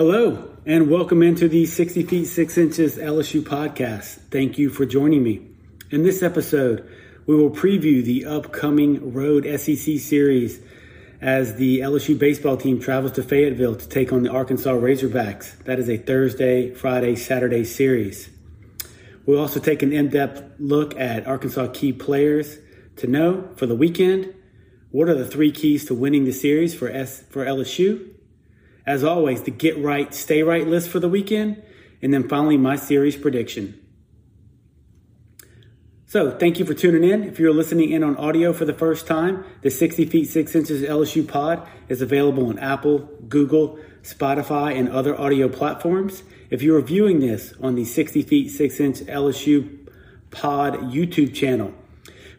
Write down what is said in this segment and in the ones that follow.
Hello, and welcome into the 60 Feet 6 Inches LSU podcast. Thank you for joining me. In this episode, we will preview the upcoming Road SEC series as the LSU baseball team travels to Fayetteville to take on the Arkansas Razorbacks. That is a Thursday, Friday, Saturday series. We'll also take an in depth look at Arkansas key players to know for the weekend. What are the three keys to winning the series for, S- for LSU? As always, the get right, stay right list for the weekend. And then finally, my series prediction. So, thank you for tuning in. If you're listening in on audio for the first time, the 60 feet 6 inches LSU pod is available on Apple, Google, Spotify, and other audio platforms. If you're viewing this on the 60 feet 6 inch LSU pod YouTube channel,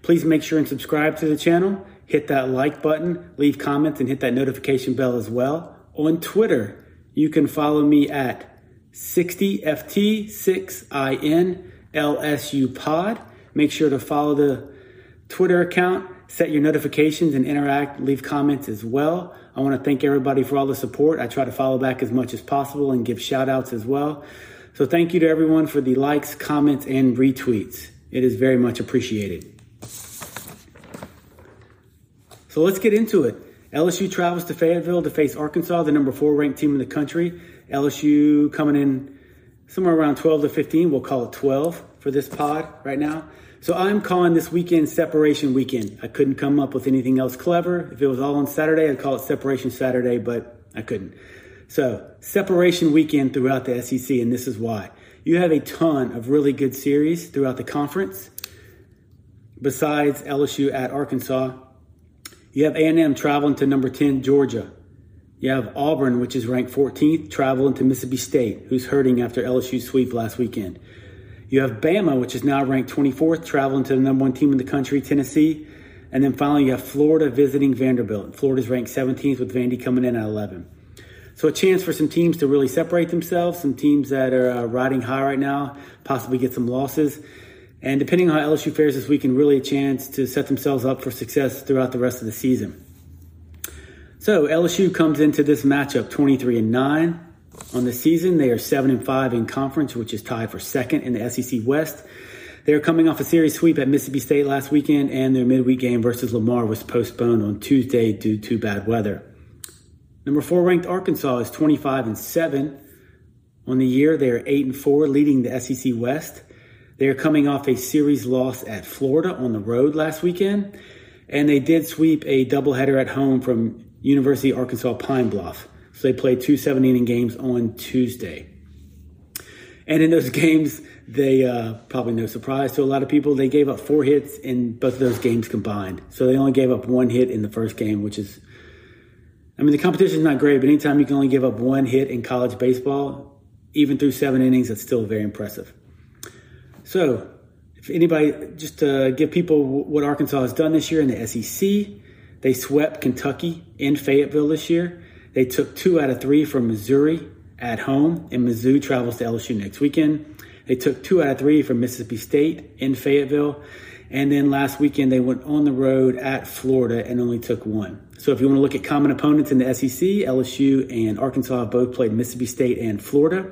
please make sure and subscribe to the channel. Hit that like button, leave comments, and hit that notification bell as well. On Twitter, you can follow me at 60FT6INLSU pod. Make sure to follow the Twitter account, set your notifications, and interact, leave comments as well. I want to thank everybody for all the support. I try to follow back as much as possible and give shout outs as well. So thank you to everyone for the likes, comments, and retweets. It is very much appreciated. So let's get into it. LSU travels to Fayetteville to face Arkansas, the number four ranked team in the country. LSU coming in somewhere around 12 to 15. We'll call it 12 for this pod right now. So I'm calling this weekend Separation Weekend. I couldn't come up with anything else clever. If it was all on Saturday, I'd call it Separation Saturday, but I couldn't. So Separation Weekend throughout the SEC, and this is why. You have a ton of really good series throughout the conference. Besides LSU at Arkansas, you have A&M traveling to number 10 Georgia. You have Auburn, which is ranked 14th, traveling to Mississippi State, who's hurting after LSU sweep last weekend. You have Bama, which is now ranked 24th, traveling to the number one team in the country, Tennessee. And then finally, you have Florida visiting Vanderbilt. Florida's ranked 17th with Vandy coming in at 11. So a chance for some teams to really separate themselves, some teams that are uh, riding high right now, possibly get some losses. And depending on how LSU fares this weekend, really a chance to set themselves up for success throughout the rest of the season. So LSU comes into this matchup 23 and 9. On the season, they are 7 and 5 in conference, which is tied for second in the SEC West. They are coming off a series sweep at Mississippi State last weekend, and their midweek game versus Lamar was postponed on Tuesday due to bad weather. Number four ranked Arkansas is 25 and 7. On the year, they are 8 and 4, leading the SEC West. They are coming off a series loss at Florida on the road last weekend, and they did sweep a doubleheader at home from University of Arkansas Pine Bluff. So they played two seven inning games on Tuesday. And in those games, they uh, probably no surprise to a lot of people, they gave up four hits in both of those games combined. So they only gave up one hit in the first game, which is, I mean, the competition is not great, but anytime you can only give up one hit in college baseball, even through seven innings, that's still very impressive. So, if anybody, just to give people what Arkansas has done this year in the SEC, they swept Kentucky in Fayetteville this year. They took two out of three from Missouri at home, and Mizzou travels to LSU next weekend. They took two out of three from Mississippi State in Fayetteville. And then last weekend, they went on the road at Florida and only took one. So if you want to look at common opponents in the SEC, LSU and Arkansas have both played Mississippi State and Florida.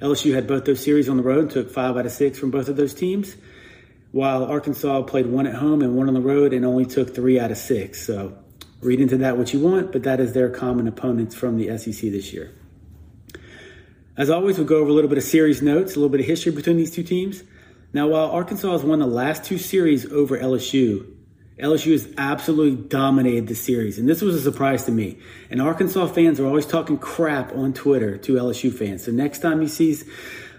LSU had both those series on the road took five out of six from both of those teams, while Arkansas played one at home and one on the road and only took three out of six. So read into that what you want, but that is their common opponents from the SEC this year. As always, we'll go over a little bit of series notes, a little bit of history between these two teams. Now, while Arkansas has won the last two series over LSU, LSU has absolutely dominated the series, and this was a surprise to me. And Arkansas fans are always talking crap on Twitter to LSU fans. So next time you see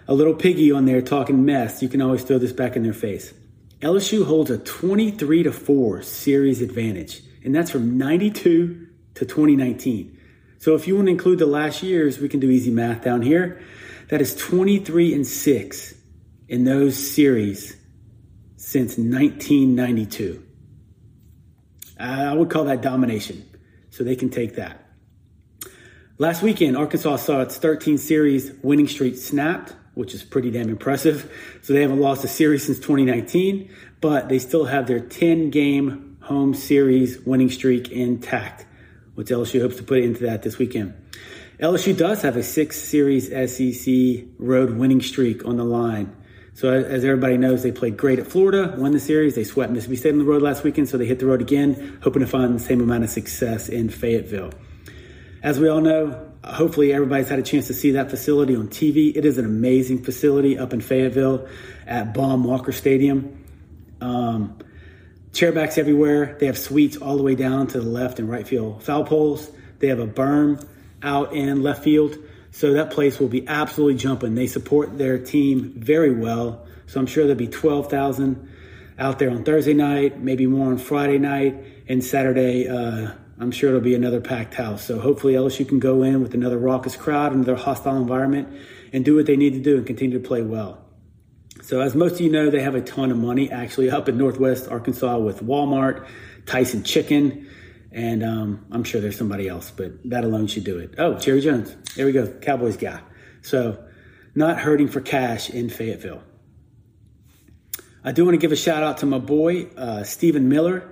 a little piggy on there talking mess, you can always throw this back in their face. LSU holds a 23 to 4 series advantage, and that's from 92 to 2019. So if you want to include the last years, we can do easy math down here. That is 23 and 6 in those series since 1992. Uh, I would call that domination. So they can take that. Last weekend, Arkansas saw its 13 series winning streak snapped, which is pretty damn impressive. So they haven't lost a series since 2019, but they still have their 10 game home series winning streak intact, which LSU hopes to put into that this weekend. LSU does have a six series SEC road winning streak on the line. So as everybody knows, they played great at Florida, won the series. They swept Mississippi State on the road last weekend, so they hit the road again, hoping to find the same amount of success in Fayetteville. As we all know, hopefully everybody's had a chance to see that facility on TV. It is an amazing facility up in Fayetteville at Baum Walker Stadium. Um, chairbacks everywhere. They have suites all the way down to the left and right field foul poles. They have a berm out in left field. So that place will be absolutely jumping. They support their team very well. So I'm sure there'll be 12,000 out there on Thursday night, maybe more on Friday night, and Saturday. Uh, I'm sure it'll be another packed house. So hopefully LSU can go in with another raucous crowd, another hostile environment, and do what they need to do and continue to play well. So as most of you know, they have a ton of money actually up in Northwest Arkansas with Walmart, Tyson Chicken, and um, I'm sure there's somebody else, but that alone should do it. Oh, Jerry Jones. There we go. Cowboys guy. So not hurting for cash in Fayetteville. I do want to give a shout out to my boy, uh, Stephen Miller.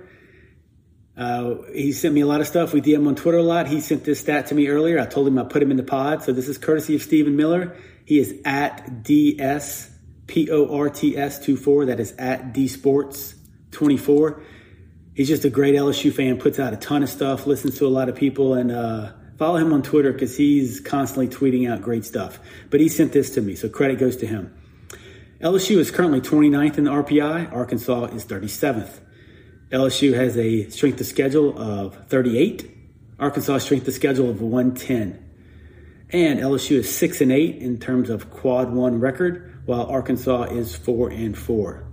Uh, he sent me a lot of stuff. We DM on Twitter a lot. He sent this stat to me earlier. I told him I put him in the pod. So this is courtesy of Stephen Miller. He is at DS P O R T S 24. That is at D Sports 24 he's just a great LSU fan, puts out a ton of stuff, listens to a lot of people, and uh, follow him on Twitter because he's constantly tweeting out great stuff. But he sent this to me, so credit goes to him. LSU is currently 29th in the RPI, Arkansas is 37th. LSU has a strength of schedule of 38, Arkansas strength of schedule of 110. And LSU is 6 and 8 in terms of quad 1 record, while Arkansas is 4 and 4.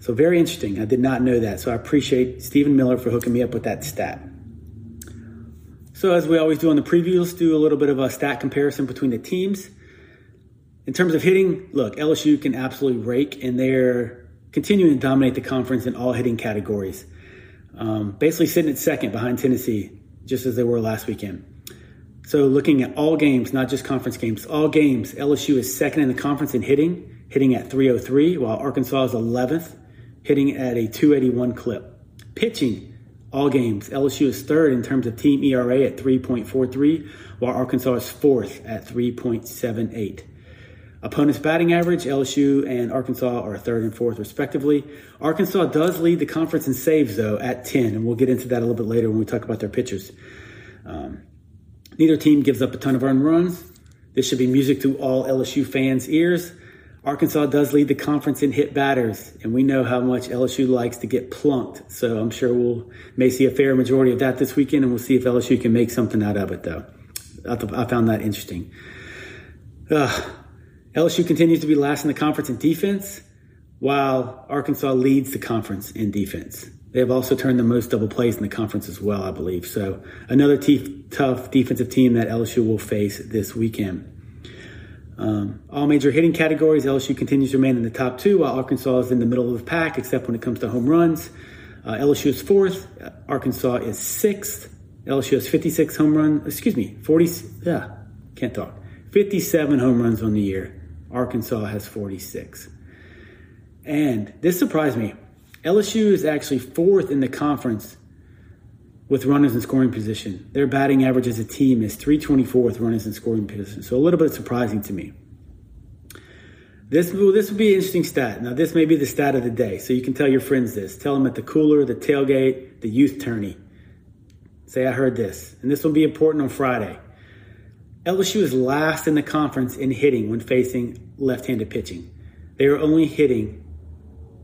So very interesting. I did not know that. So I appreciate Stephen Miller for hooking me up with that stat. So as we always do on the preview, let's do a little bit of a stat comparison between the teams. In terms of hitting, look, LSU can absolutely rake, and they're continuing to dominate the conference in all hitting categories. Um, basically sitting at second behind Tennessee, just as they were last weekend. So looking at all games, not just conference games, all games, LSU is second in the conference in hitting, hitting at 303, while Arkansas is 11th hitting at a 281 clip. Pitching, all games. LSU is third in terms of team ERA at 3.43, while Arkansas is fourth at 3.78. Opponents' batting average, LSU and Arkansas are third and fourth, respectively. Arkansas does lead the conference in saves, though, at 10, and we'll get into that a little bit later when we talk about their pitchers. Um, neither team gives up a ton of earned runs. This should be music to all LSU fans' ears. Arkansas does lead the conference in hit batters, and we know how much LSU likes to get plunked. So I'm sure we'll may see a fair majority of that this weekend, and we'll see if LSU can make something out of it. Though I, found that interesting. Uh, LSU continues to be last in the conference in defense, while Arkansas leads the conference in defense. They have also turned the most double plays in the conference as well, I believe. So another t- tough defensive team that LSU will face this weekend. Um, all major hitting categories, LSU continues to remain in the top two, while Arkansas is in the middle of the pack, except when it comes to home runs. Uh, LSU is fourth, Arkansas is sixth. LSU has 56 home runs, excuse me, 40, yeah, can't talk. 57 home runs on the year. Arkansas has 46. And this surprised me. LSU is actually fourth in the conference with runners in scoring position. Their batting average as a team is 324 with runners in scoring position. So a little bit surprising to me. This will, this will be an interesting stat. Now, this may be the stat of the day. So you can tell your friends this. Tell them at the cooler, the tailgate, the youth tourney. Say, I heard this. And this will be important on Friday. LSU is last in the conference in hitting when facing left handed pitching. They are only hitting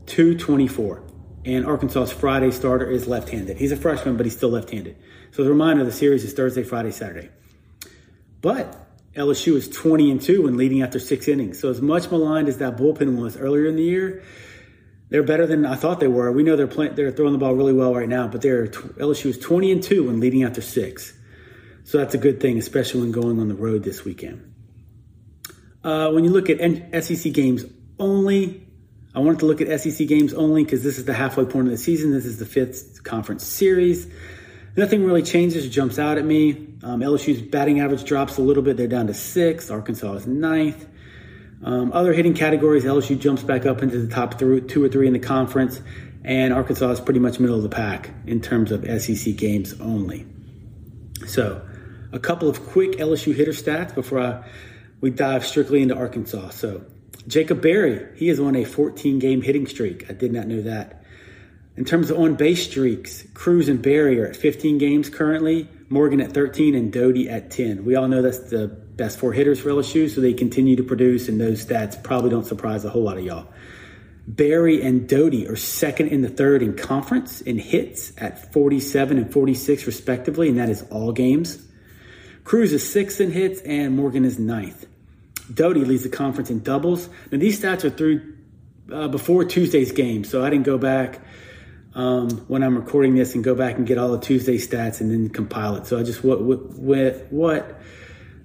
224 and Arkansas's Friday starter is left-handed. He's a freshman, but he's still left-handed. So the reminder, the series is Thursday, Friday, Saturday. But LSU was 20 and 2 when leading after six innings. So as much maligned as that bullpen was earlier in the year, they're better than I thought they were. We know they're playing, they're throwing the ball really well right now, but they're LSU is 20 and 2 when leading after six. So that's a good thing, especially when going on the road this weekend. Uh, when you look at SEC games only, I wanted to look at SEC games only because this is the halfway point of the season. This is the fifth conference series. Nothing really changes, jumps out at me. Um, LSU's batting average drops a little bit. They're down to sixth. Arkansas is ninth. Um, other hitting categories, LSU jumps back up into the top three, two or three in the conference, and Arkansas is pretty much middle of the pack in terms of SEC games only. So, a couple of quick LSU hitter stats before I, we dive strictly into Arkansas. So, Jacob Berry, he is on a 14 game hitting streak. I did not know that. In terms of on base streaks, Crews and Berry are at 15 games currently, Morgan at 13, and Doughty at 10. We all know that's the best four hitters for LSU, so they continue to produce, and those stats probably don't surprise a whole lot of y'all. Berry and Doughty are second in the third in conference in hits at 47 and 46 respectively, and that is all games. Crews is sixth in hits, and Morgan is ninth. Doughty leads the conference in doubles. Now these stats are through uh, before Tuesday's game, so I didn't go back um, when I'm recording this and go back and get all the Tuesday stats and then compile it. So I just what what what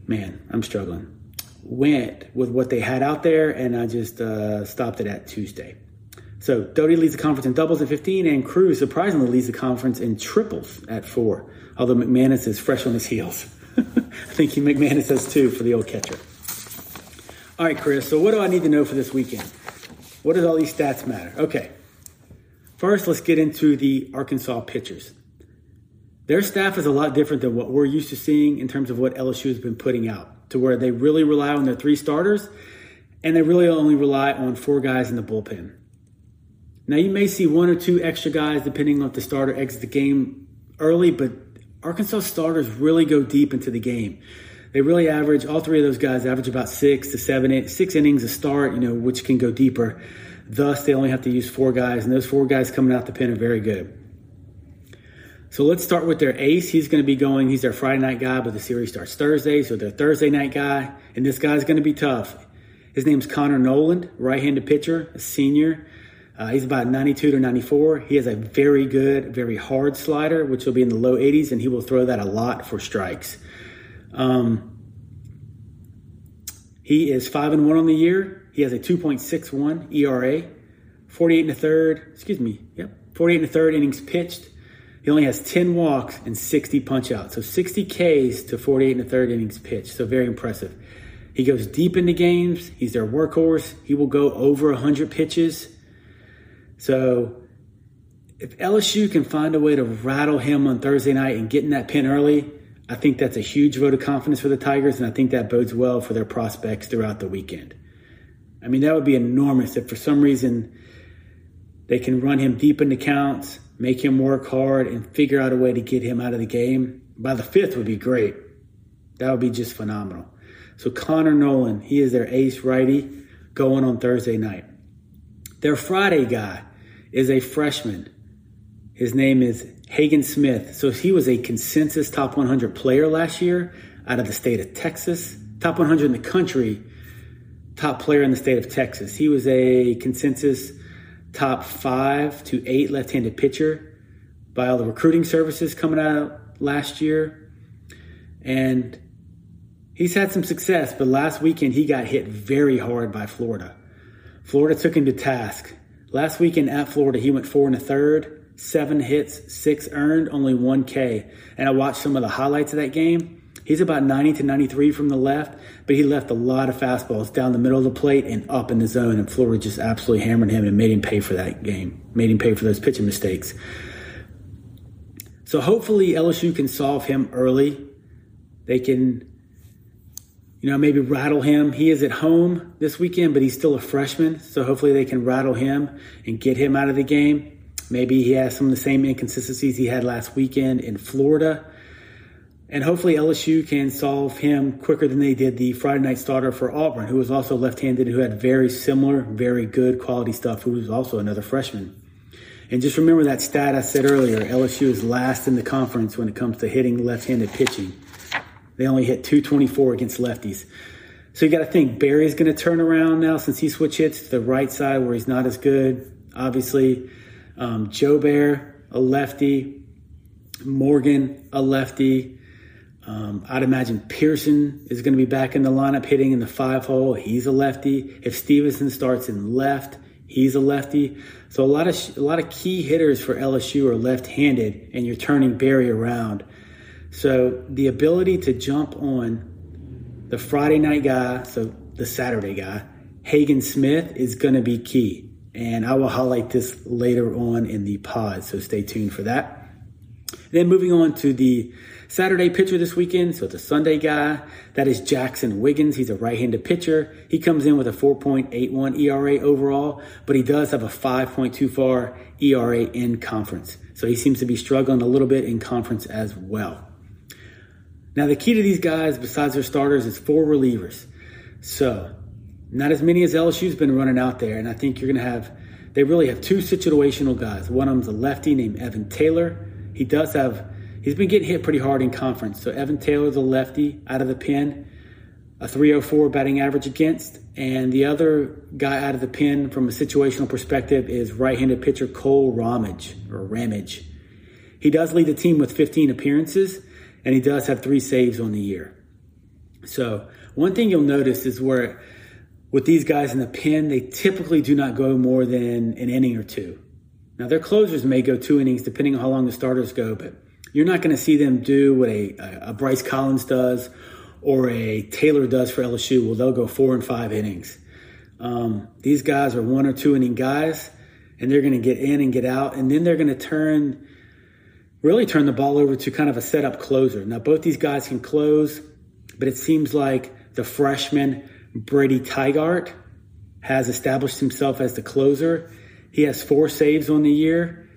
man, I'm struggling. Went with what they had out there, and I just uh, stopped it at Tuesday. So Doughty leads the conference in doubles at 15, and Crews surprisingly leads the conference in triples at four. Although McManus is fresh on his heels. I think he McManus has two for the old catcher. All right, Chris. So what do I need to know for this weekend? What does all these stats matter? Okay. First, let's get into the Arkansas pitchers. Their staff is a lot different than what we're used to seeing in terms of what LSU has been putting out, to where they really rely on their three starters and they really only rely on four guys in the bullpen. Now, you may see one or two extra guys depending on if the starter exits the game early, but Arkansas starters really go deep into the game. They really average, all three of those guys average about six to seven, six innings a start, you know, which can go deeper. Thus, they only have to use four guys, and those four guys coming out the pen are very good. So let's start with their ace. He's going to be going, he's their Friday night guy, but the series starts Thursday, so their Thursday night guy, and this guy's going to be tough. His name's Connor Noland, right handed pitcher, a senior. Uh, he's about 92 to 94. He has a very good, very hard slider, which will be in the low 80s, and he will throw that a lot for strikes. Um, he is 5 and 1 on the year. He has a 2.61 ERA, 48 and a third, excuse me, yep, 48 and a third innings pitched. He only has 10 walks and 60 punch outs. So 60 Ks to 48 and a third innings pitched. So very impressive. He goes deep into games. He's their workhorse. He will go over 100 pitches. So if LSU can find a way to rattle him on Thursday night and get in that pin early, I think that's a huge vote of confidence for the Tigers, and I think that bodes well for their prospects throughout the weekend. I mean, that would be enormous if for some reason they can run him deep into counts, make him work hard, and figure out a way to get him out of the game. By the fifth would be great. That would be just phenomenal. So Connor Noland, he is their ace righty going on Thursday night. Their Friday guy is a freshman. His name is Hagen Smith. So he was a consensus top 100 player last year out of the state of Texas, top 100 in the country top player in the state of Texas. He was a consensus top five to eight left handed pitcher by all the recruiting services coming out last year. And he's had some success, but last weekend he got hit very hard by Florida. Florida took him to task. Last weekend at Florida, he went four and a third, seven hits, six earned, only one K. And I watched some of the highlights of that game He's about 90 to 93 from the left, but he left a lot of fastballs down the middle of the plate and up in the zone, and Florida just absolutely hammered him and made him pay for that game, made him pay for those pitching mistakes. So hopefully LSU can solve him early. They can, you know, maybe rattle him. He is at home this weekend, but he's still a freshman, so hopefully they can rattle him and get him out of the game. Maybe he has some of the same inconsistencies he had last weekend in Florida. And hopefully LSU can solve him quicker than they did the Friday night starter for Auburn, who was also left-handed, who had very similar, very good quality stuff, who was also another freshman. And just remember that stat I said earlier, LSU is last in the conference when it comes to hitting left-handed pitching. They only hit 224 against lefties. So you got to think Berry's going to turn around now since he switch hits to the right side where he's not as good. Obviously, um, Jobert, a lefty. Morgan, a lefty. Um, I'd imagine Pearson is going to be back in the lineup hitting in the five hole. He's a lefty. If Stevenson starts in left, he's a lefty. So a lot of a lot of key hitters for LSU are left-handed, and you're turning Berry around. So the ability to jump on the Friday night guy, so the Saturday guy, Hagen Smith is going to be key. And I will highlight this later on in the pod, so stay tuned for that. Then moving on to the Saturday pitcher this weekend, so it's a Sunday guy. That is Jaxon Wiggins. He's a right-handed pitcher. He comes in with a 4.81 ERA overall, but he does have a 5.24 ERA in conference. So he seems to be struggling a little bit in conference as well. Now the key to these guys, besides their starters, is four relievers. So not as many as LSU's been running out there, and I think you're going to have. They really have two situational guys. One of them's a lefty named Evan Taylor. He does have he's been getting hit pretty hard in conference. So Evan Taylor, the lefty out of the pen, a 304 batting average against. And the other guy out of the pen from a situational perspective is right-handed pitcher Kole Ramage or Ramage. He does lead the team with 15 appearances, and he does have three saves on the year. So one thing you'll notice is where with these guys in the pen, they typically do not go more than an inning or two. Now their closers may go two innings depending on how long the starters go, but you're not going to see them do what a, a Bryce Collins does or a Taylor does for LSU. Well, they'll go four and five innings. Um, these guys are one or two inning guys, and they're going to get in and get out, and then they're going to turn, really turn the ball over to kind of a setup closer. Now, both these guys can close, but it seems like the freshman Brady Tygart has established himself as the closer. He has four saves on the year.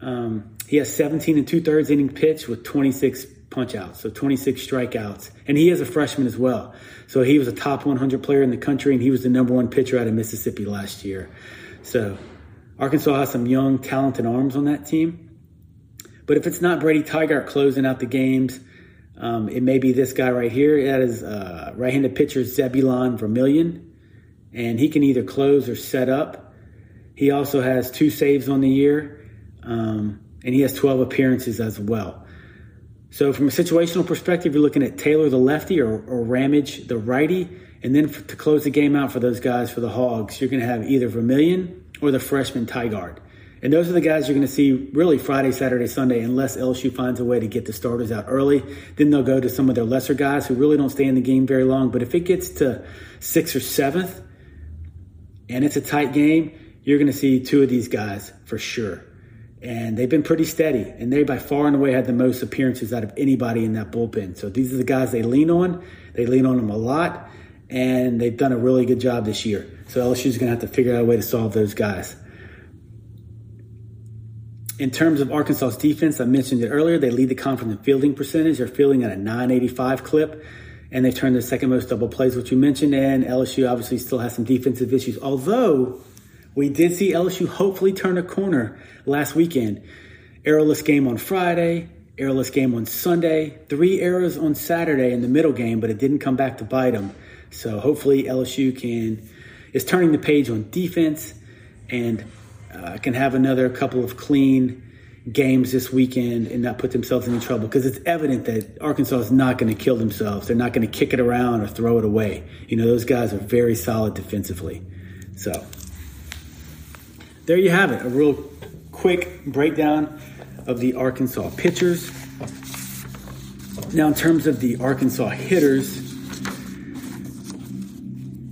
Um, he has 17 and two thirds inning pitch with 26 punch outs, so 26 strikeouts. And he is a freshman as well. So he was a top 100 player in the country, and he was the number one pitcher out of Mississippi last year. So Arkansas has some young, talented arms on that team. But if it's not Brady Tygart closing out the games, um, it may be this guy right here. That is uh, right-handed pitcher Zebulon Vermillion, and he can either close or set up. He also has two saves on the year. Um, and he has 12 appearances as well. So, from a situational perspective, you're looking at Taylor, the lefty, or, or Ramage, the righty. And then to close the game out for those guys, for the Hogs, you're going to have either Vermillion or the freshman Tygart. And those are the guys you're going to see really Friday, Saturday, Sunday, unless LSU finds a way to get the starters out early. Then they'll go to some of their lesser guys who really don't stay in the game very long. But if it gets to sixth or seventh and it's a tight game, you're going to see two of these guys for sure and they've been pretty steady. And they by far and away had the most appearances out of anybody in that bullpen. So these are the guys they lean on. They lean on them a lot, and they've done a really good job this year. So LSU's going to have to figure out a way to solve those guys. In terms of Arkansas's defense, I mentioned it earlier. They lead the conference in fielding percentage. They're fielding at a 985 clip, and they've turned the second most double plays, which you mentioned. And LSU obviously still has some defensive issues, although we did see LSU hopefully turn a corner last weekend. Errorless game on Friday, errorless game on Sunday, three errors on Saturday in the middle game, but it didn't come back to bite them. So hopefully LSU can is turning the page on defense and uh, can have another couple of clean games this weekend and not put themselves in trouble because it's evident that Arkansas is not going to kill themselves. They're not going to kick it around or throw it away. You know, those guys are very solid defensively. So there you have it. A real quick breakdown of the Arkansas pitchers. Now, in terms of the Arkansas hitters,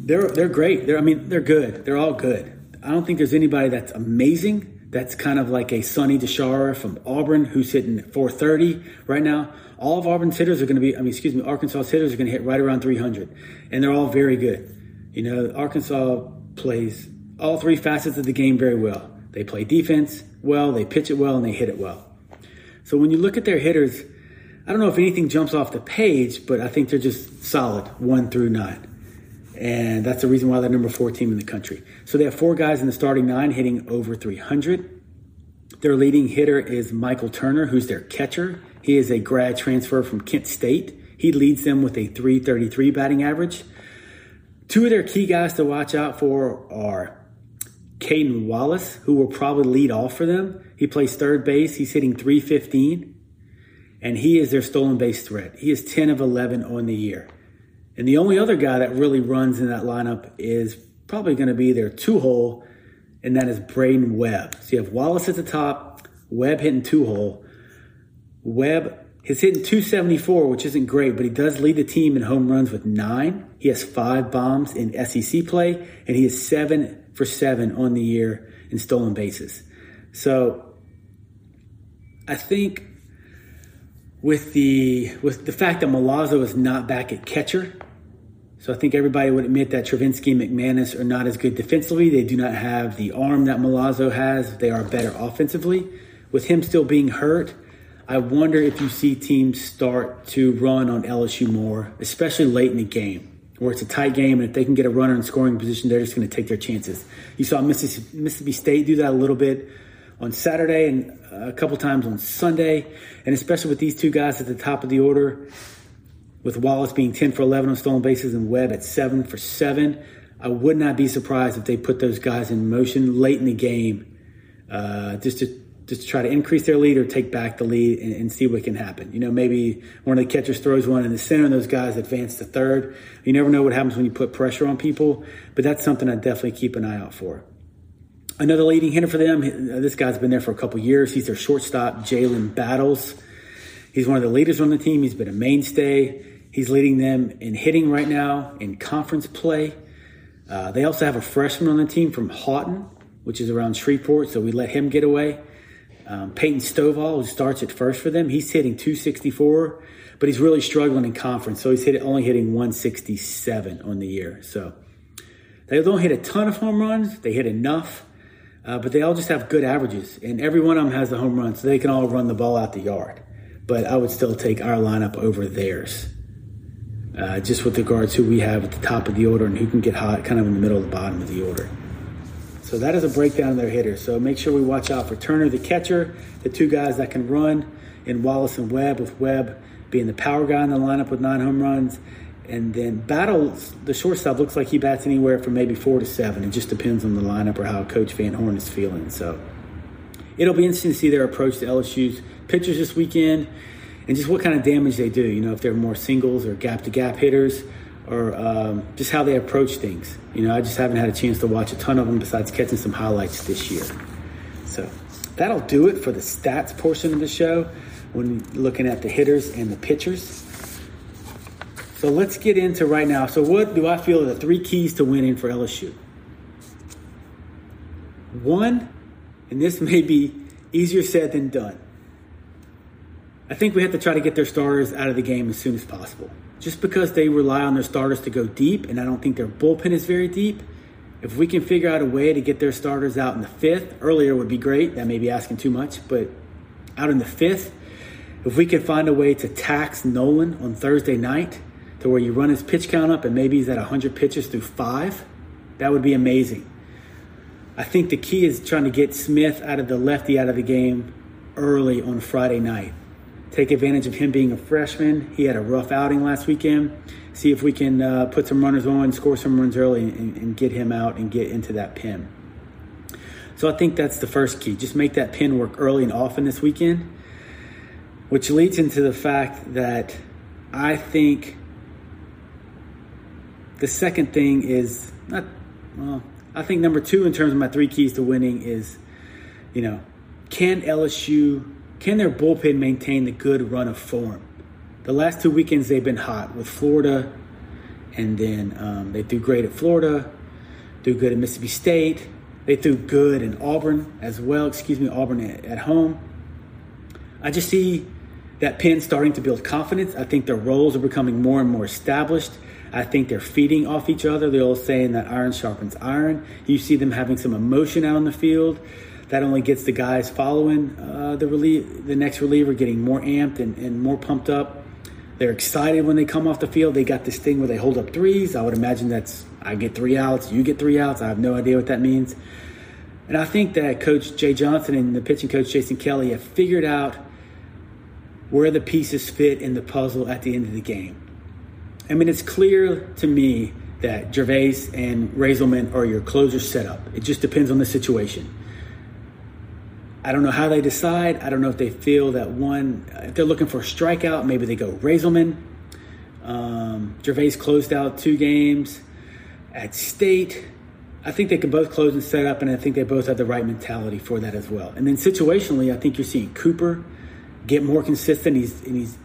they're they're great. They're I mean they're good. They're all good. I don't think there's anybody that's amazing. That's kind of like a Sonny DiChiara from Auburn who's hitting 430 right now. All of Auburn's hitters are going to be, I mean, excuse me, Arkansas's hitters are going to hit right around 300, and they're all very good. You know, Arkansas plays all three facets of the game very well. They play defense well, they pitch it well, and they hit it well. So when you look at their hitters, I don't know if anything jumps off the page, but I think they're just solid one through nine. And that's the reason why they're number four team in the country. So they have four guys in the starting nine hitting over 300. Their leading hitter is Michael Turner, who's their catcher. He is a grad transfer from Kent State. He leads them with a 333 batting average. Two of their key guys to watch out for are Cayden Wallace, who will probably lead off for them. He plays third base. He's hitting 315, and he is their stolen base threat. He is 10 of 11 on the year. And the only other guy that really runs in that lineup is probably going to be their two hole, and that is Braydon Webb. So you have Wallace at the top, Webb hitting two hole. Webb is hitting 274, which isn't great, but he does lead the team in home runs with nine. He has five bombs in SEC play, and he has seven for seven on the year in stolen bases. So I think with the with the fact that Milazzo is not back at catcher. So I think everybody would admit that Travinsky and McManus are not as good defensively. They do not have the arm that Milazzo has. They are better offensively. With him still being hurt, I wonder if you see teams start to run on LSU more, especially late in the game, where it's a tight game, and if they can get a runner in scoring position, they're just going to take their chances. You saw Mississippi State do that a little bit on Saturday and a couple times on Sunday, and especially with these two guys at the top of the order, with Wallace being 10 for 11 on stolen bases and Webb at 7 for 7. I would not be surprised if they put those guys in motion late in the game uh, just to just try to increase their lead or take back the lead and, and, see what can happen. You know, maybe one of the catchers throws one in the center and those guys advance to third. You never know what happens when you put pressure on people, but that's something I definitely keep an eye out for. Another leading hitter for them, this guy's been there for a couple years. He's their shortstop, Jalen Battles. He's one of the leaders on the team. He's been a mainstay. He's leading them in hitting right now in conference play. Uh, they also have a freshman on the team from Haughton, which is around Shreveport, so we let him get away. Um, Peyton Stovall, who starts at first for them, he's hitting 264, but he's really struggling in conference, so he's hit, only hitting 167 on the year. So they don't hit a ton of home runs, they hit enough uh, but they all just have good averages, and every one of them has a home run, so they can all run the ball out the yard. But I would still take our lineup over theirs, uh, just with regards who we have at the top of the order and who can get hot, kind of in the middle of the bottom of the order. So that is a breakdown of their hitters. So make sure we watch out for Turner, the catcher, the two guys that can run, and Wallace and Webb, with Webb being the power guy in the lineup with nine home runs, and then Battles, the shortstop, looks like he bats anywhere from maybe four to seven. It just depends on the lineup or how Coach Van Horn is feeling. So it'll be interesting to see their approach to LSU's pitchers this weekend and just what kind of damage they do. You know, if they're more singles or gap to gap hitters or um, just how they approach things. You know, I just haven't had a chance to watch a ton of them besides catching some highlights this year. So that'll do it for the stats portion of the show when looking at the hitters and the pitchers. So let's get into right now. So, what do I feel are the three keys to winning for LSU? One, and this may be easier said than done. I think we have to try to get their starters out of the game as soon as possible. Just because they rely on their starters to go deep, and I don't think their bullpen is very deep, if we can figure out a way to get their starters out in the fifth, earlier would be great. That may be asking too much, but out in the fifth, if we can find a way to tax Noland on Thursday night, to where you run his pitch count up and maybe he's at 100 pitches through five, that would be amazing. I think the key is trying to get Smith out of the lefty out of the game early on Friday night. Take advantage of him being a freshman. He had a rough outing last weekend. See if we can uh, put some runners on, score some runs early, and, and get him out and get into that pin. So I think that's the first key. Just make that pin work early and often this weekend, which leads into the fact that I think the second thing is not, well, I think number two in terms of my three keys to winning is, you know, can LSU, can their bullpen maintain the good run of form? The last two weekends they've been hot with Florida, and then um, they threw great at Florida, threw good at Mississippi State, they threw good in Auburn as well, excuse me, Auburn at, at home. I just see that pen starting to build confidence. I think their roles are becoming more and more established. I think they're feeding off each other. The old saying that iron sharpens iron. You see them having some emotion out on the field. That only gets the guys following uh, the relie- the next reliever getting more amped and, and more pumped up. They're excited when they come off the field. They got this thing where they hold up threes. I would imagine that's I get three outs, you get three outs. I have no idea what that means. And I think that Coach Jay Johnson and the pitching coach Jason Kelly have figured out where the pieces fit in the puzzle at the end of the game. I mean, it's clear to me that Gervase and Reyzelman are your closer setup. It just depends on the situation. I don't know how they decide. I don't know if they feel that one, if they're looking for a strikeout, maybe they go Reyzelman. Um, Gervase closed out two games at State. I think they can both close and set up, and I think they both have the right mentality for that as well. And then situationally, I think you're seeing Cooper get more consistent. He's and he's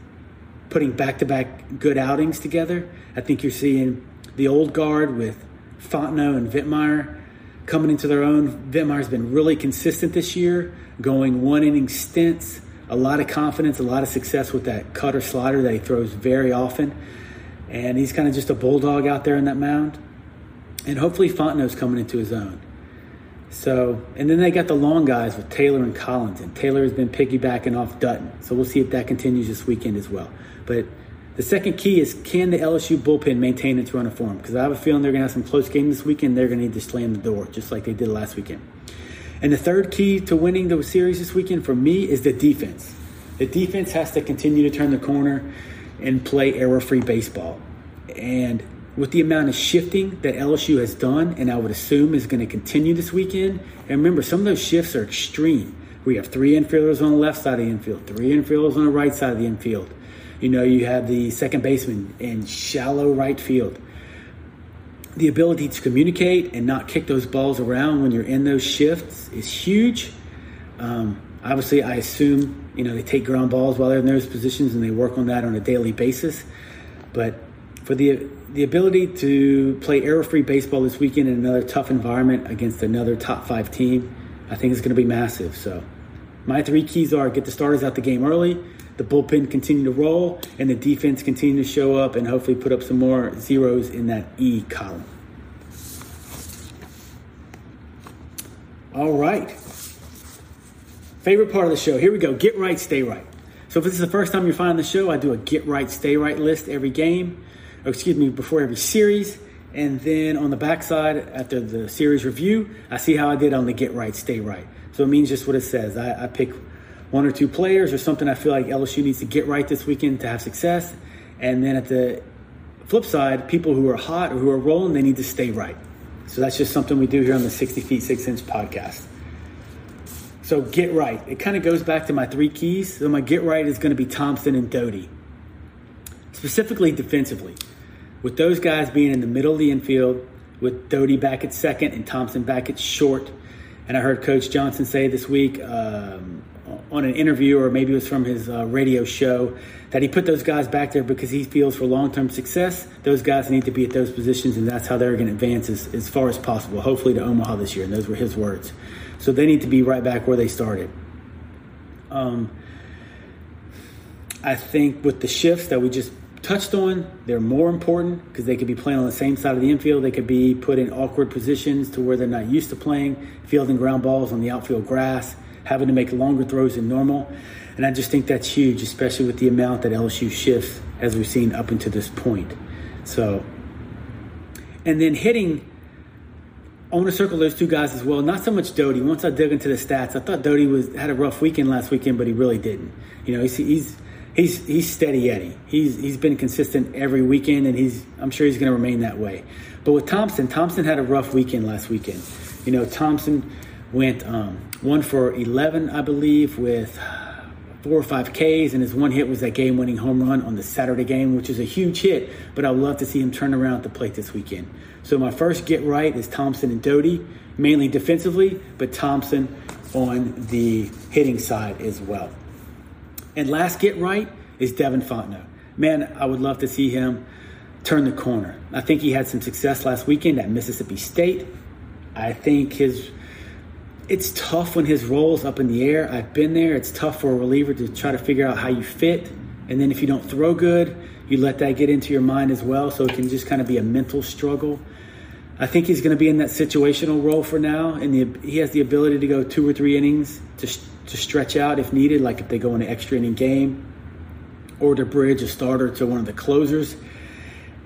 putting back to back good outings together. I think you're seeing the old guard with Fontenot and Vietmeier coming into their own. Vietmeier's been really consistent this year, going one inning stints, a lot of confidence, a lot of success with that cutter slider that he throws very often. And he's kind of just a bulldog out there in that mound. And hopefully Fontenot's coming into his own. So, and then they got the long guys with Taylor and Collins, and Taylor has been piggybacking off Dutton. So we'll see if that continues this weekend as well. But the second key is can the LSU bullpen maintain its run of form? Because I have a feeling they're going to have some close games this weekend. They're going to need to slam the door, just like they did last weekend. And the third key to winning the series this weekend for me is the defense. The defense has to continue to turn the corner and play error free baseball. And with the amount of shifting that LSU has done, and I would assume is going to continue this weekend, and remember, some of those shifts are extreme. We have three infielders on the left side of the infield, three infielders on the right side of the infield. You know, you have the second baseman in shallow right field the ability to communicate and not kick those balls around when you're in those shifts is huge. Um, obviously, I assume you know they take ground balls while they're in those positions and they work on that on a daily basis. But for the the ability to play error-free baseball this weekend in another tough environment against another top five team, I think is going to be massive. So, my three keys are get the starters out the game early, the bullpen continue to roll, and the defense continue to show up and hopefully put up some more zeros in that E column. All right. Favorite part of the show. Here we go. Get right, stay right. So if this is the first time you're finding the show, I do a get right, stay right list every game, or excuse me, before every series. And then on the backside, after the series review, I see how I did on the get right, stay right. So it means just what it says. I, I pick one or two players or something I feel like LSU needs to get right this weekend to have success. And then at the flip side, people who are hot or who are rolling, they need to stay right. So that's just something we do here on the 60 Feet 6 Inch podcast. So get right. It kind of goes back to my three keys. So my get right is going to be Thompson and Doughty. Specifically defensively. With those guys being in the middle of the infield, with Doughty back at second and Thompson back at short. And I heard Coach Johnson say this week, um, on an interview or maybe it was from his uh, radio show that he put those guys back there because he feels for long-term success those guys need to be at those positions and that's how they're going to advance as, as far as possible hopefully to omaha this year and those were his words. So they need to be right back where they started. Um, i think with the shifts that we just touched on they're more important because they could be playing on the same side of the infield. They could be put in awkward positions to where they're not used to playing fielding ground balls on the outfield grass having to make longer throws than normal. And I just think that's huge, especially with the amount that LSU shifts as we've seen up until this point. So, and then hitting, I want to circle those two guys as well. Not so much Doughty. Once I dug into the stats, I thought Doughty was had a rough weekend last weekend, but he really didn't. You know, he's he's he's, he's steady Eddie. He's he's been consistent every weekend, and he's I'm sure he's going to remain that way. But with Thompson, Thompson had a rough weekend last weekend. You know, Thompson went um, one for 11, I believe, with four or five Ks, and his one hit was that game winning home run on the Saturday game, which is a huge hit, but I would love to see him turn around at the plate this weekend. So my first get right is Thompson and Doughty, mainly defensively, but Thompson on the hitting side as well. And last get right is Devin Fontenot. Man, I would love to see him turn the corner. I think he had some success last weekend at Mississippi State. I think his it's tough when his role's up in the air. I've been there. It's tough for a reliever to try to figure out how you fit. And then if you don't throw good, you let that get into your mind as well. So it can just kind of be a mental struggle. I think he's going to be in that situational role for now, and the, he has the ability to go two or three innings to, to stretch out if needed, like if they go in an extra inning game, or to bridge a starter to one of the closers.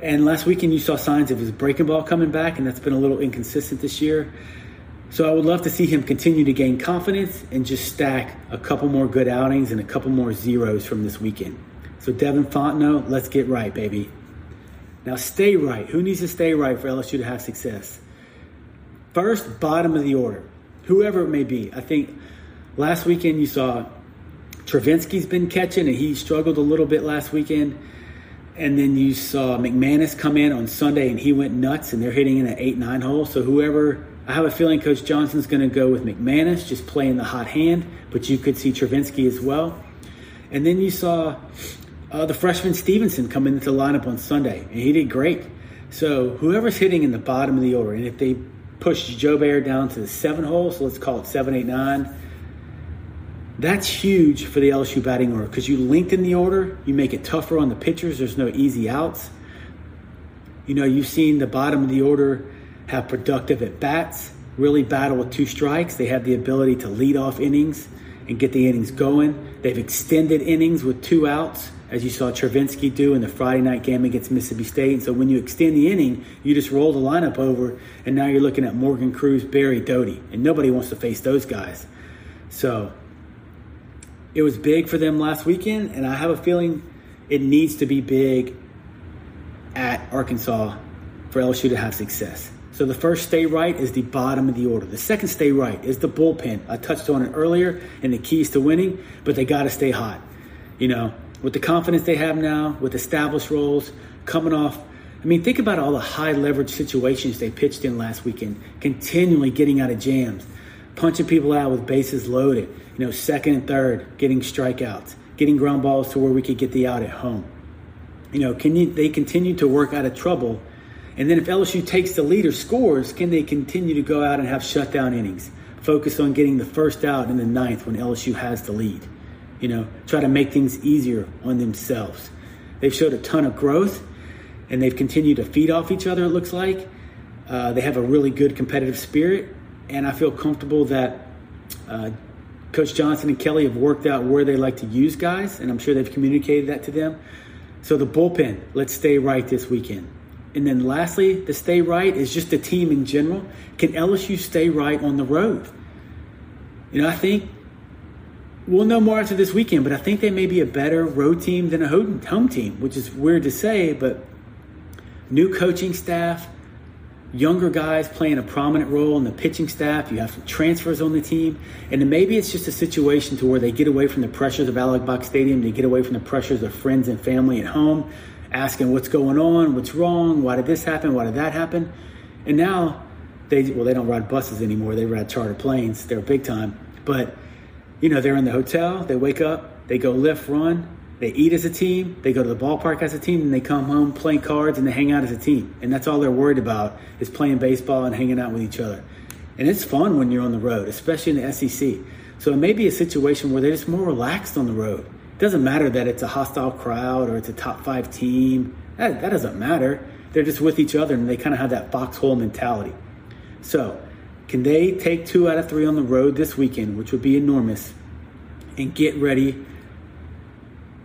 And last weekend, you saw signs of his breaking ball coming back, and that's been a little inconsistent this year. So I would love to see him continue to gain confidence and just stack a couple more good outings and a couple more zeros from this weekend. So Devin Fontenot, let's get right, baby. Now stay right. Who needs to stay right for LSU to have success? First, bottom of the order, whoever it may be. I think last weekend you saw Travinsky's been catching and he struggled a little bit last weekend. And then you saw McManus come in on Sunday and he went nuts and they're hitting in an 8 9 hole. So whoever I have a feeling Coach Johnson's going to go with McManus, just playing the hot hand, but you could see Travinsky as well. And then you saw uh, the freshman Stevenson come into the lineup on Sunday, and he did great. So whoever's hitting in the bottom of the order, and if they push Jobert down to the seven hole, so let's call it seven, eight, nine, That's huge for the LSU batting order because you lengthen the order, you make it tougher on the pitchers. There's no easy outs. You know, you've seen the bottom of the order have productive at bats, really battle with two strikes. They have the ability to lead off innings and get the innings going. They've extended innings with two outs, as you saw Travinski do in the Friday night game against Mississippi State. And so when you extend the inning, you just roll the lineup over, and now you're looking at Morgan Crews, Berry Doughty, and nobody wants to face those guys. So it was big for them last weekend, and I have a feeling it needs to be big at Arkansas for LSU to have success. So the first stay right is the bottom of the order. The second stay right is the bullpen. I touched on it earlier and the keys to winning, but they got to stay hot. You know, with the confidence they have now, with established roles, coming off. I mean, think about all the high leverage situations they pitched in last weekend, continually getting out of jams, punching people out with bases loaded, you know, second and third, getting strikeouts, getting ground balls to where we could get the out at home. You know, can you, they continue to work out of trouble and then if LSU takes the lead or scores, can they continue to go out and have shutdown innings? Focus on getting the first out in the ninth when LSU has the lead. You know, try to make things easier on themselves. They've showed a ton of growth and they've continued to feed off each other, it looks like. Uh, they have a really good competitive spirit, and I feel comfortable that uh, Coach Johnson and Kelly have worked out where they like to use guys, and I'm sure they've communicated that to them. So the bullpen, let's stay right this weekend. And then lastly, to stay right is just the team in general. Can LSU stay right on the road? You know, I think we'll know more after this weekend, but I think they may be a better road team than a home team, which is weird to say, but new coaching staff, younger guys playing a prominent role in the pitching staff. You have some transfers on the team, and then maybe it's just a situation to where they get away from the pressures of Alex Box Stadium, they get away from the pressures of friends and family at home, asking what's going on, what's wrong, why did this happen, why did that happen, and now they well they don't ride buses anymore. They ride charter planes. They're big time, but you know they're in the hotel. They wake up, they go lift, run, they eat as a team, they go to the ballpark as a team, and they come home playing cards and they hang out as a team. And that's all they're worried about is playing baseball and hanging out with each other. And it's fun when you're on the road, especially in the SEC. So it may be a situation where they're just more relaxed on the road. It doesn't matter that it's a hostile crowd or it's a top five team. That, that doesn't matter. They're just with each other and they kind of have that foxhole mentality. So, can they take two out of three on the road this weekend, which would be enormous, and get ready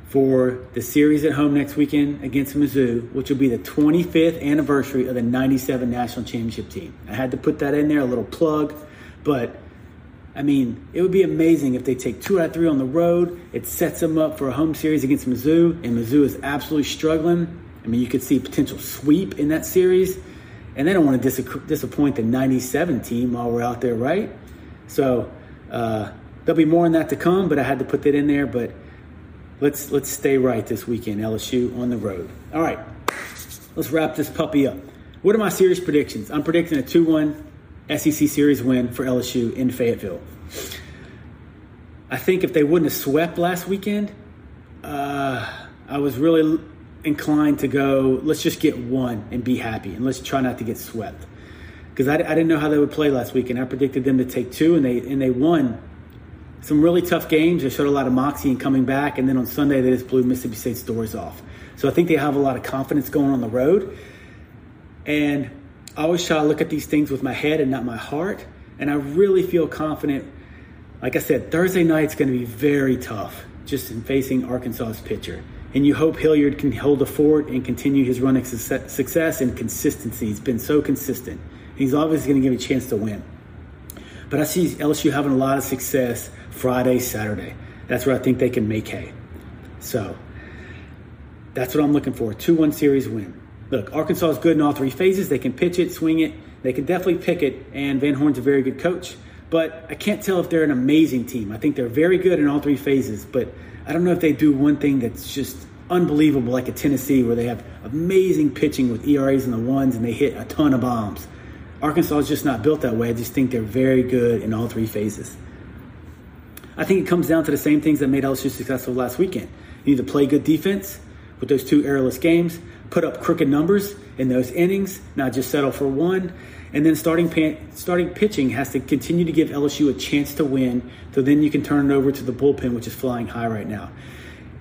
for the series at home next weekend against Mizzou, which will be the 25th anniversary of the 97 national championship team? I had to put that in there, a little plug, but I mean, it would be amazing if they take two out of three on the road. It sets them up for a home series against Mizzou, and Mizzou is absolutely struggling. I mean, you could see potential sweep in that series, and they don't want to dis- disappoint the 97 team while we're out there, right? So uh, there'll be more on that to come, but I had to put that in there. But let's let's stay right this weekend, LSU on the road. All right, let's wrap this puppy up. What are my series predictions? I'm predicting a 2 1 SEC series win for LSU in Fayetteville. I think if they wouldn't have swept last weekend, uh, I was really inclined to go, let's just get one and be happy, and let's try not to get swept. Because I, I, didn't know how they would play last weekend. I predicted them to take two, and they and they won some really tough games. They showed a lot of moxie in coming back, and then on Sunday they just blew Mississippi State's doors off. So I think they have a lot of confidence going on the road, and I always try to look at these things with my head and not my heart. And I really feel confident. Like I said, Thursday night's going to be very tough just in facing Arkansas's pitcher. And you hope Hilliard can hold the fort and continue his run of success and consistency. He's been so consistent. He's obviously going to give a chance to win. But I see LSU having a lot of success Friday, Saturday. That's where I think they can make hay. So that's what I'm looking for. 2 1 series win. Look, Arkansas is good in all three phases. They can pitch it, swing it, they can definitely pick it, and Van Horn's a very good coach. But I can't tell if they're an amazing team. I think they're very good in all three phases, but I don't know if they do one thing that's just unbelievable, like a Tennessee, where they have amazing pitching with ERAs in the ones and they hit a ton of bombs. Arkansas is just not built that way. I just think they're very good in all three phases. I think it comes down to the same things that made LSU successful last weekend. You need to play good defense with those two errorless games, put up crooked numbers, in those innings, not just settle for one. And then starting starting pitching has to continue to give LSU a chance to win. So then you can turn it over to the bullpen, which is flying high right now.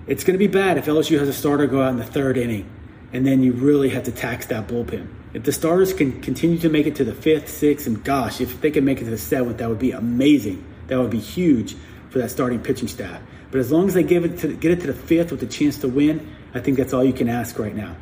It's going to be bad if LSU has a starter go out in the third inning, and then you really have to tax that bullpen. If the starters can continue to make it to the fifth, sixth, and gosh, if they can make it to the seventh, that would be amazing. That would be huge for that starting pitching staff. But as long as they give it to get it to the fifth with a chance to win, I think that's all you can ask right now.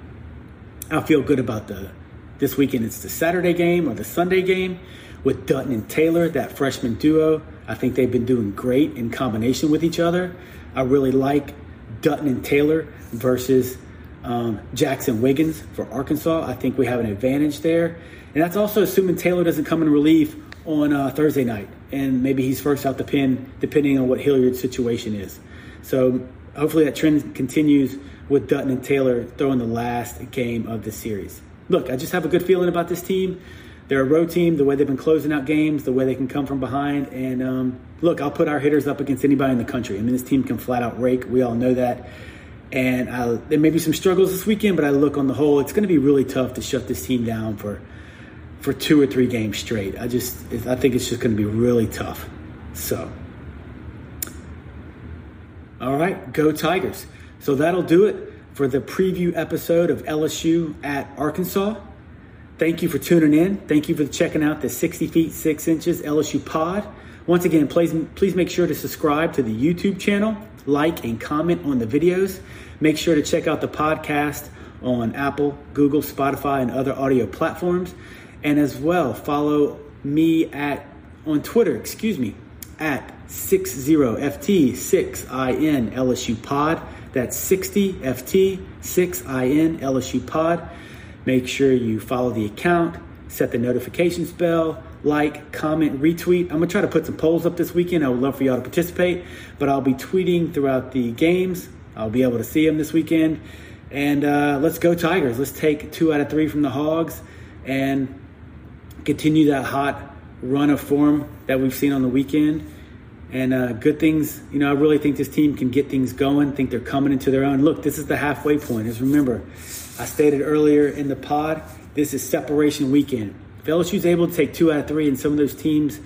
I feel good about the this weekend. It's the Saturday game or the Sunday game with Dutton and Taylor, that freshman duo. I think they've been doing great in combination with each other. I really like Dutton and Taylor versus um, Jaxon Wiggins for Arkansas. I think we have an advantage there. And that's also assuming Taylor doesn't come in relief on uh, Thursday night. And maybe he's first out the pen, depending on what Hilliard's situation is. So hopefully that trend continues with Dutton and Taylor throwing the last game of the series. Look, I just have a good feeling about this team. They're a road team, the way they've been closing out games, the way they can come from behind. And um, look, I'll put our hitters up against anybody in the country. I mean, this team can flat out rake. We all know that. And I, there may be some struggles this weekend, but I look on the whole, it's going to be really tough to shut this team down for for two or three games straight. I just, I think it's just going to be really tough. So, all right, go Tigers. So that'll do it for the preview episode of LSU at Arkansas. Thank you for tuning in. Thank you for checking out the 60 feet 6 inches LSU pod. Once again, please, please make sure to subscribe to the YouTube channel, like and comment on the videos. Make sure to check out the podcast on Apple, Google, Spotify, and other audio platforms. And as well, follow me at on Twitter, excuse me, at 60FT6IN LSU pod. That's 60FT6IN LSU pod. Make sure you follow the account, set the notifications bell, like, comment, retweet. I'm gonna try to put some polls up this weekend. I would love for y'all to participate, but I'll be tweeting throughout the games. I'll be able to see them this weekend. And uh, let's go Tigers. Let's take two out of three from the Hogs and continue that hot run of form that we've seen on the weekend. And uh, good things, you know, I really think this team can get things going. think they're coming into their own. Look, this is the halfway point. As remember, I stated earlier in the pod, this is separation weekend. If LSU's able to take two out of three, and some of those teams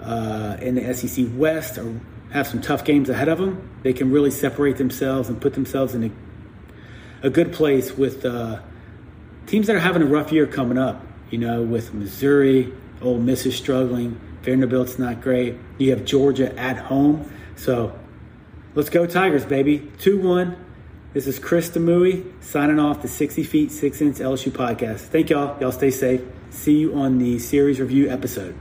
uh, in the SEC West or have some tough games ahead of them, they can really separate themselves and put themselves in a, a good place with uh, teams that are having a rough year coming up. You know, with Missouri, Ole Miss is struggling, Vanderbilt's not great. You have Georgia at home, so let's go Tigers, baby. Two one. This is Chris Demui signing off the 60 Feet 6 Inch LSU podcast. Thank y'all. Y'all stay safe. See you on the series review episode.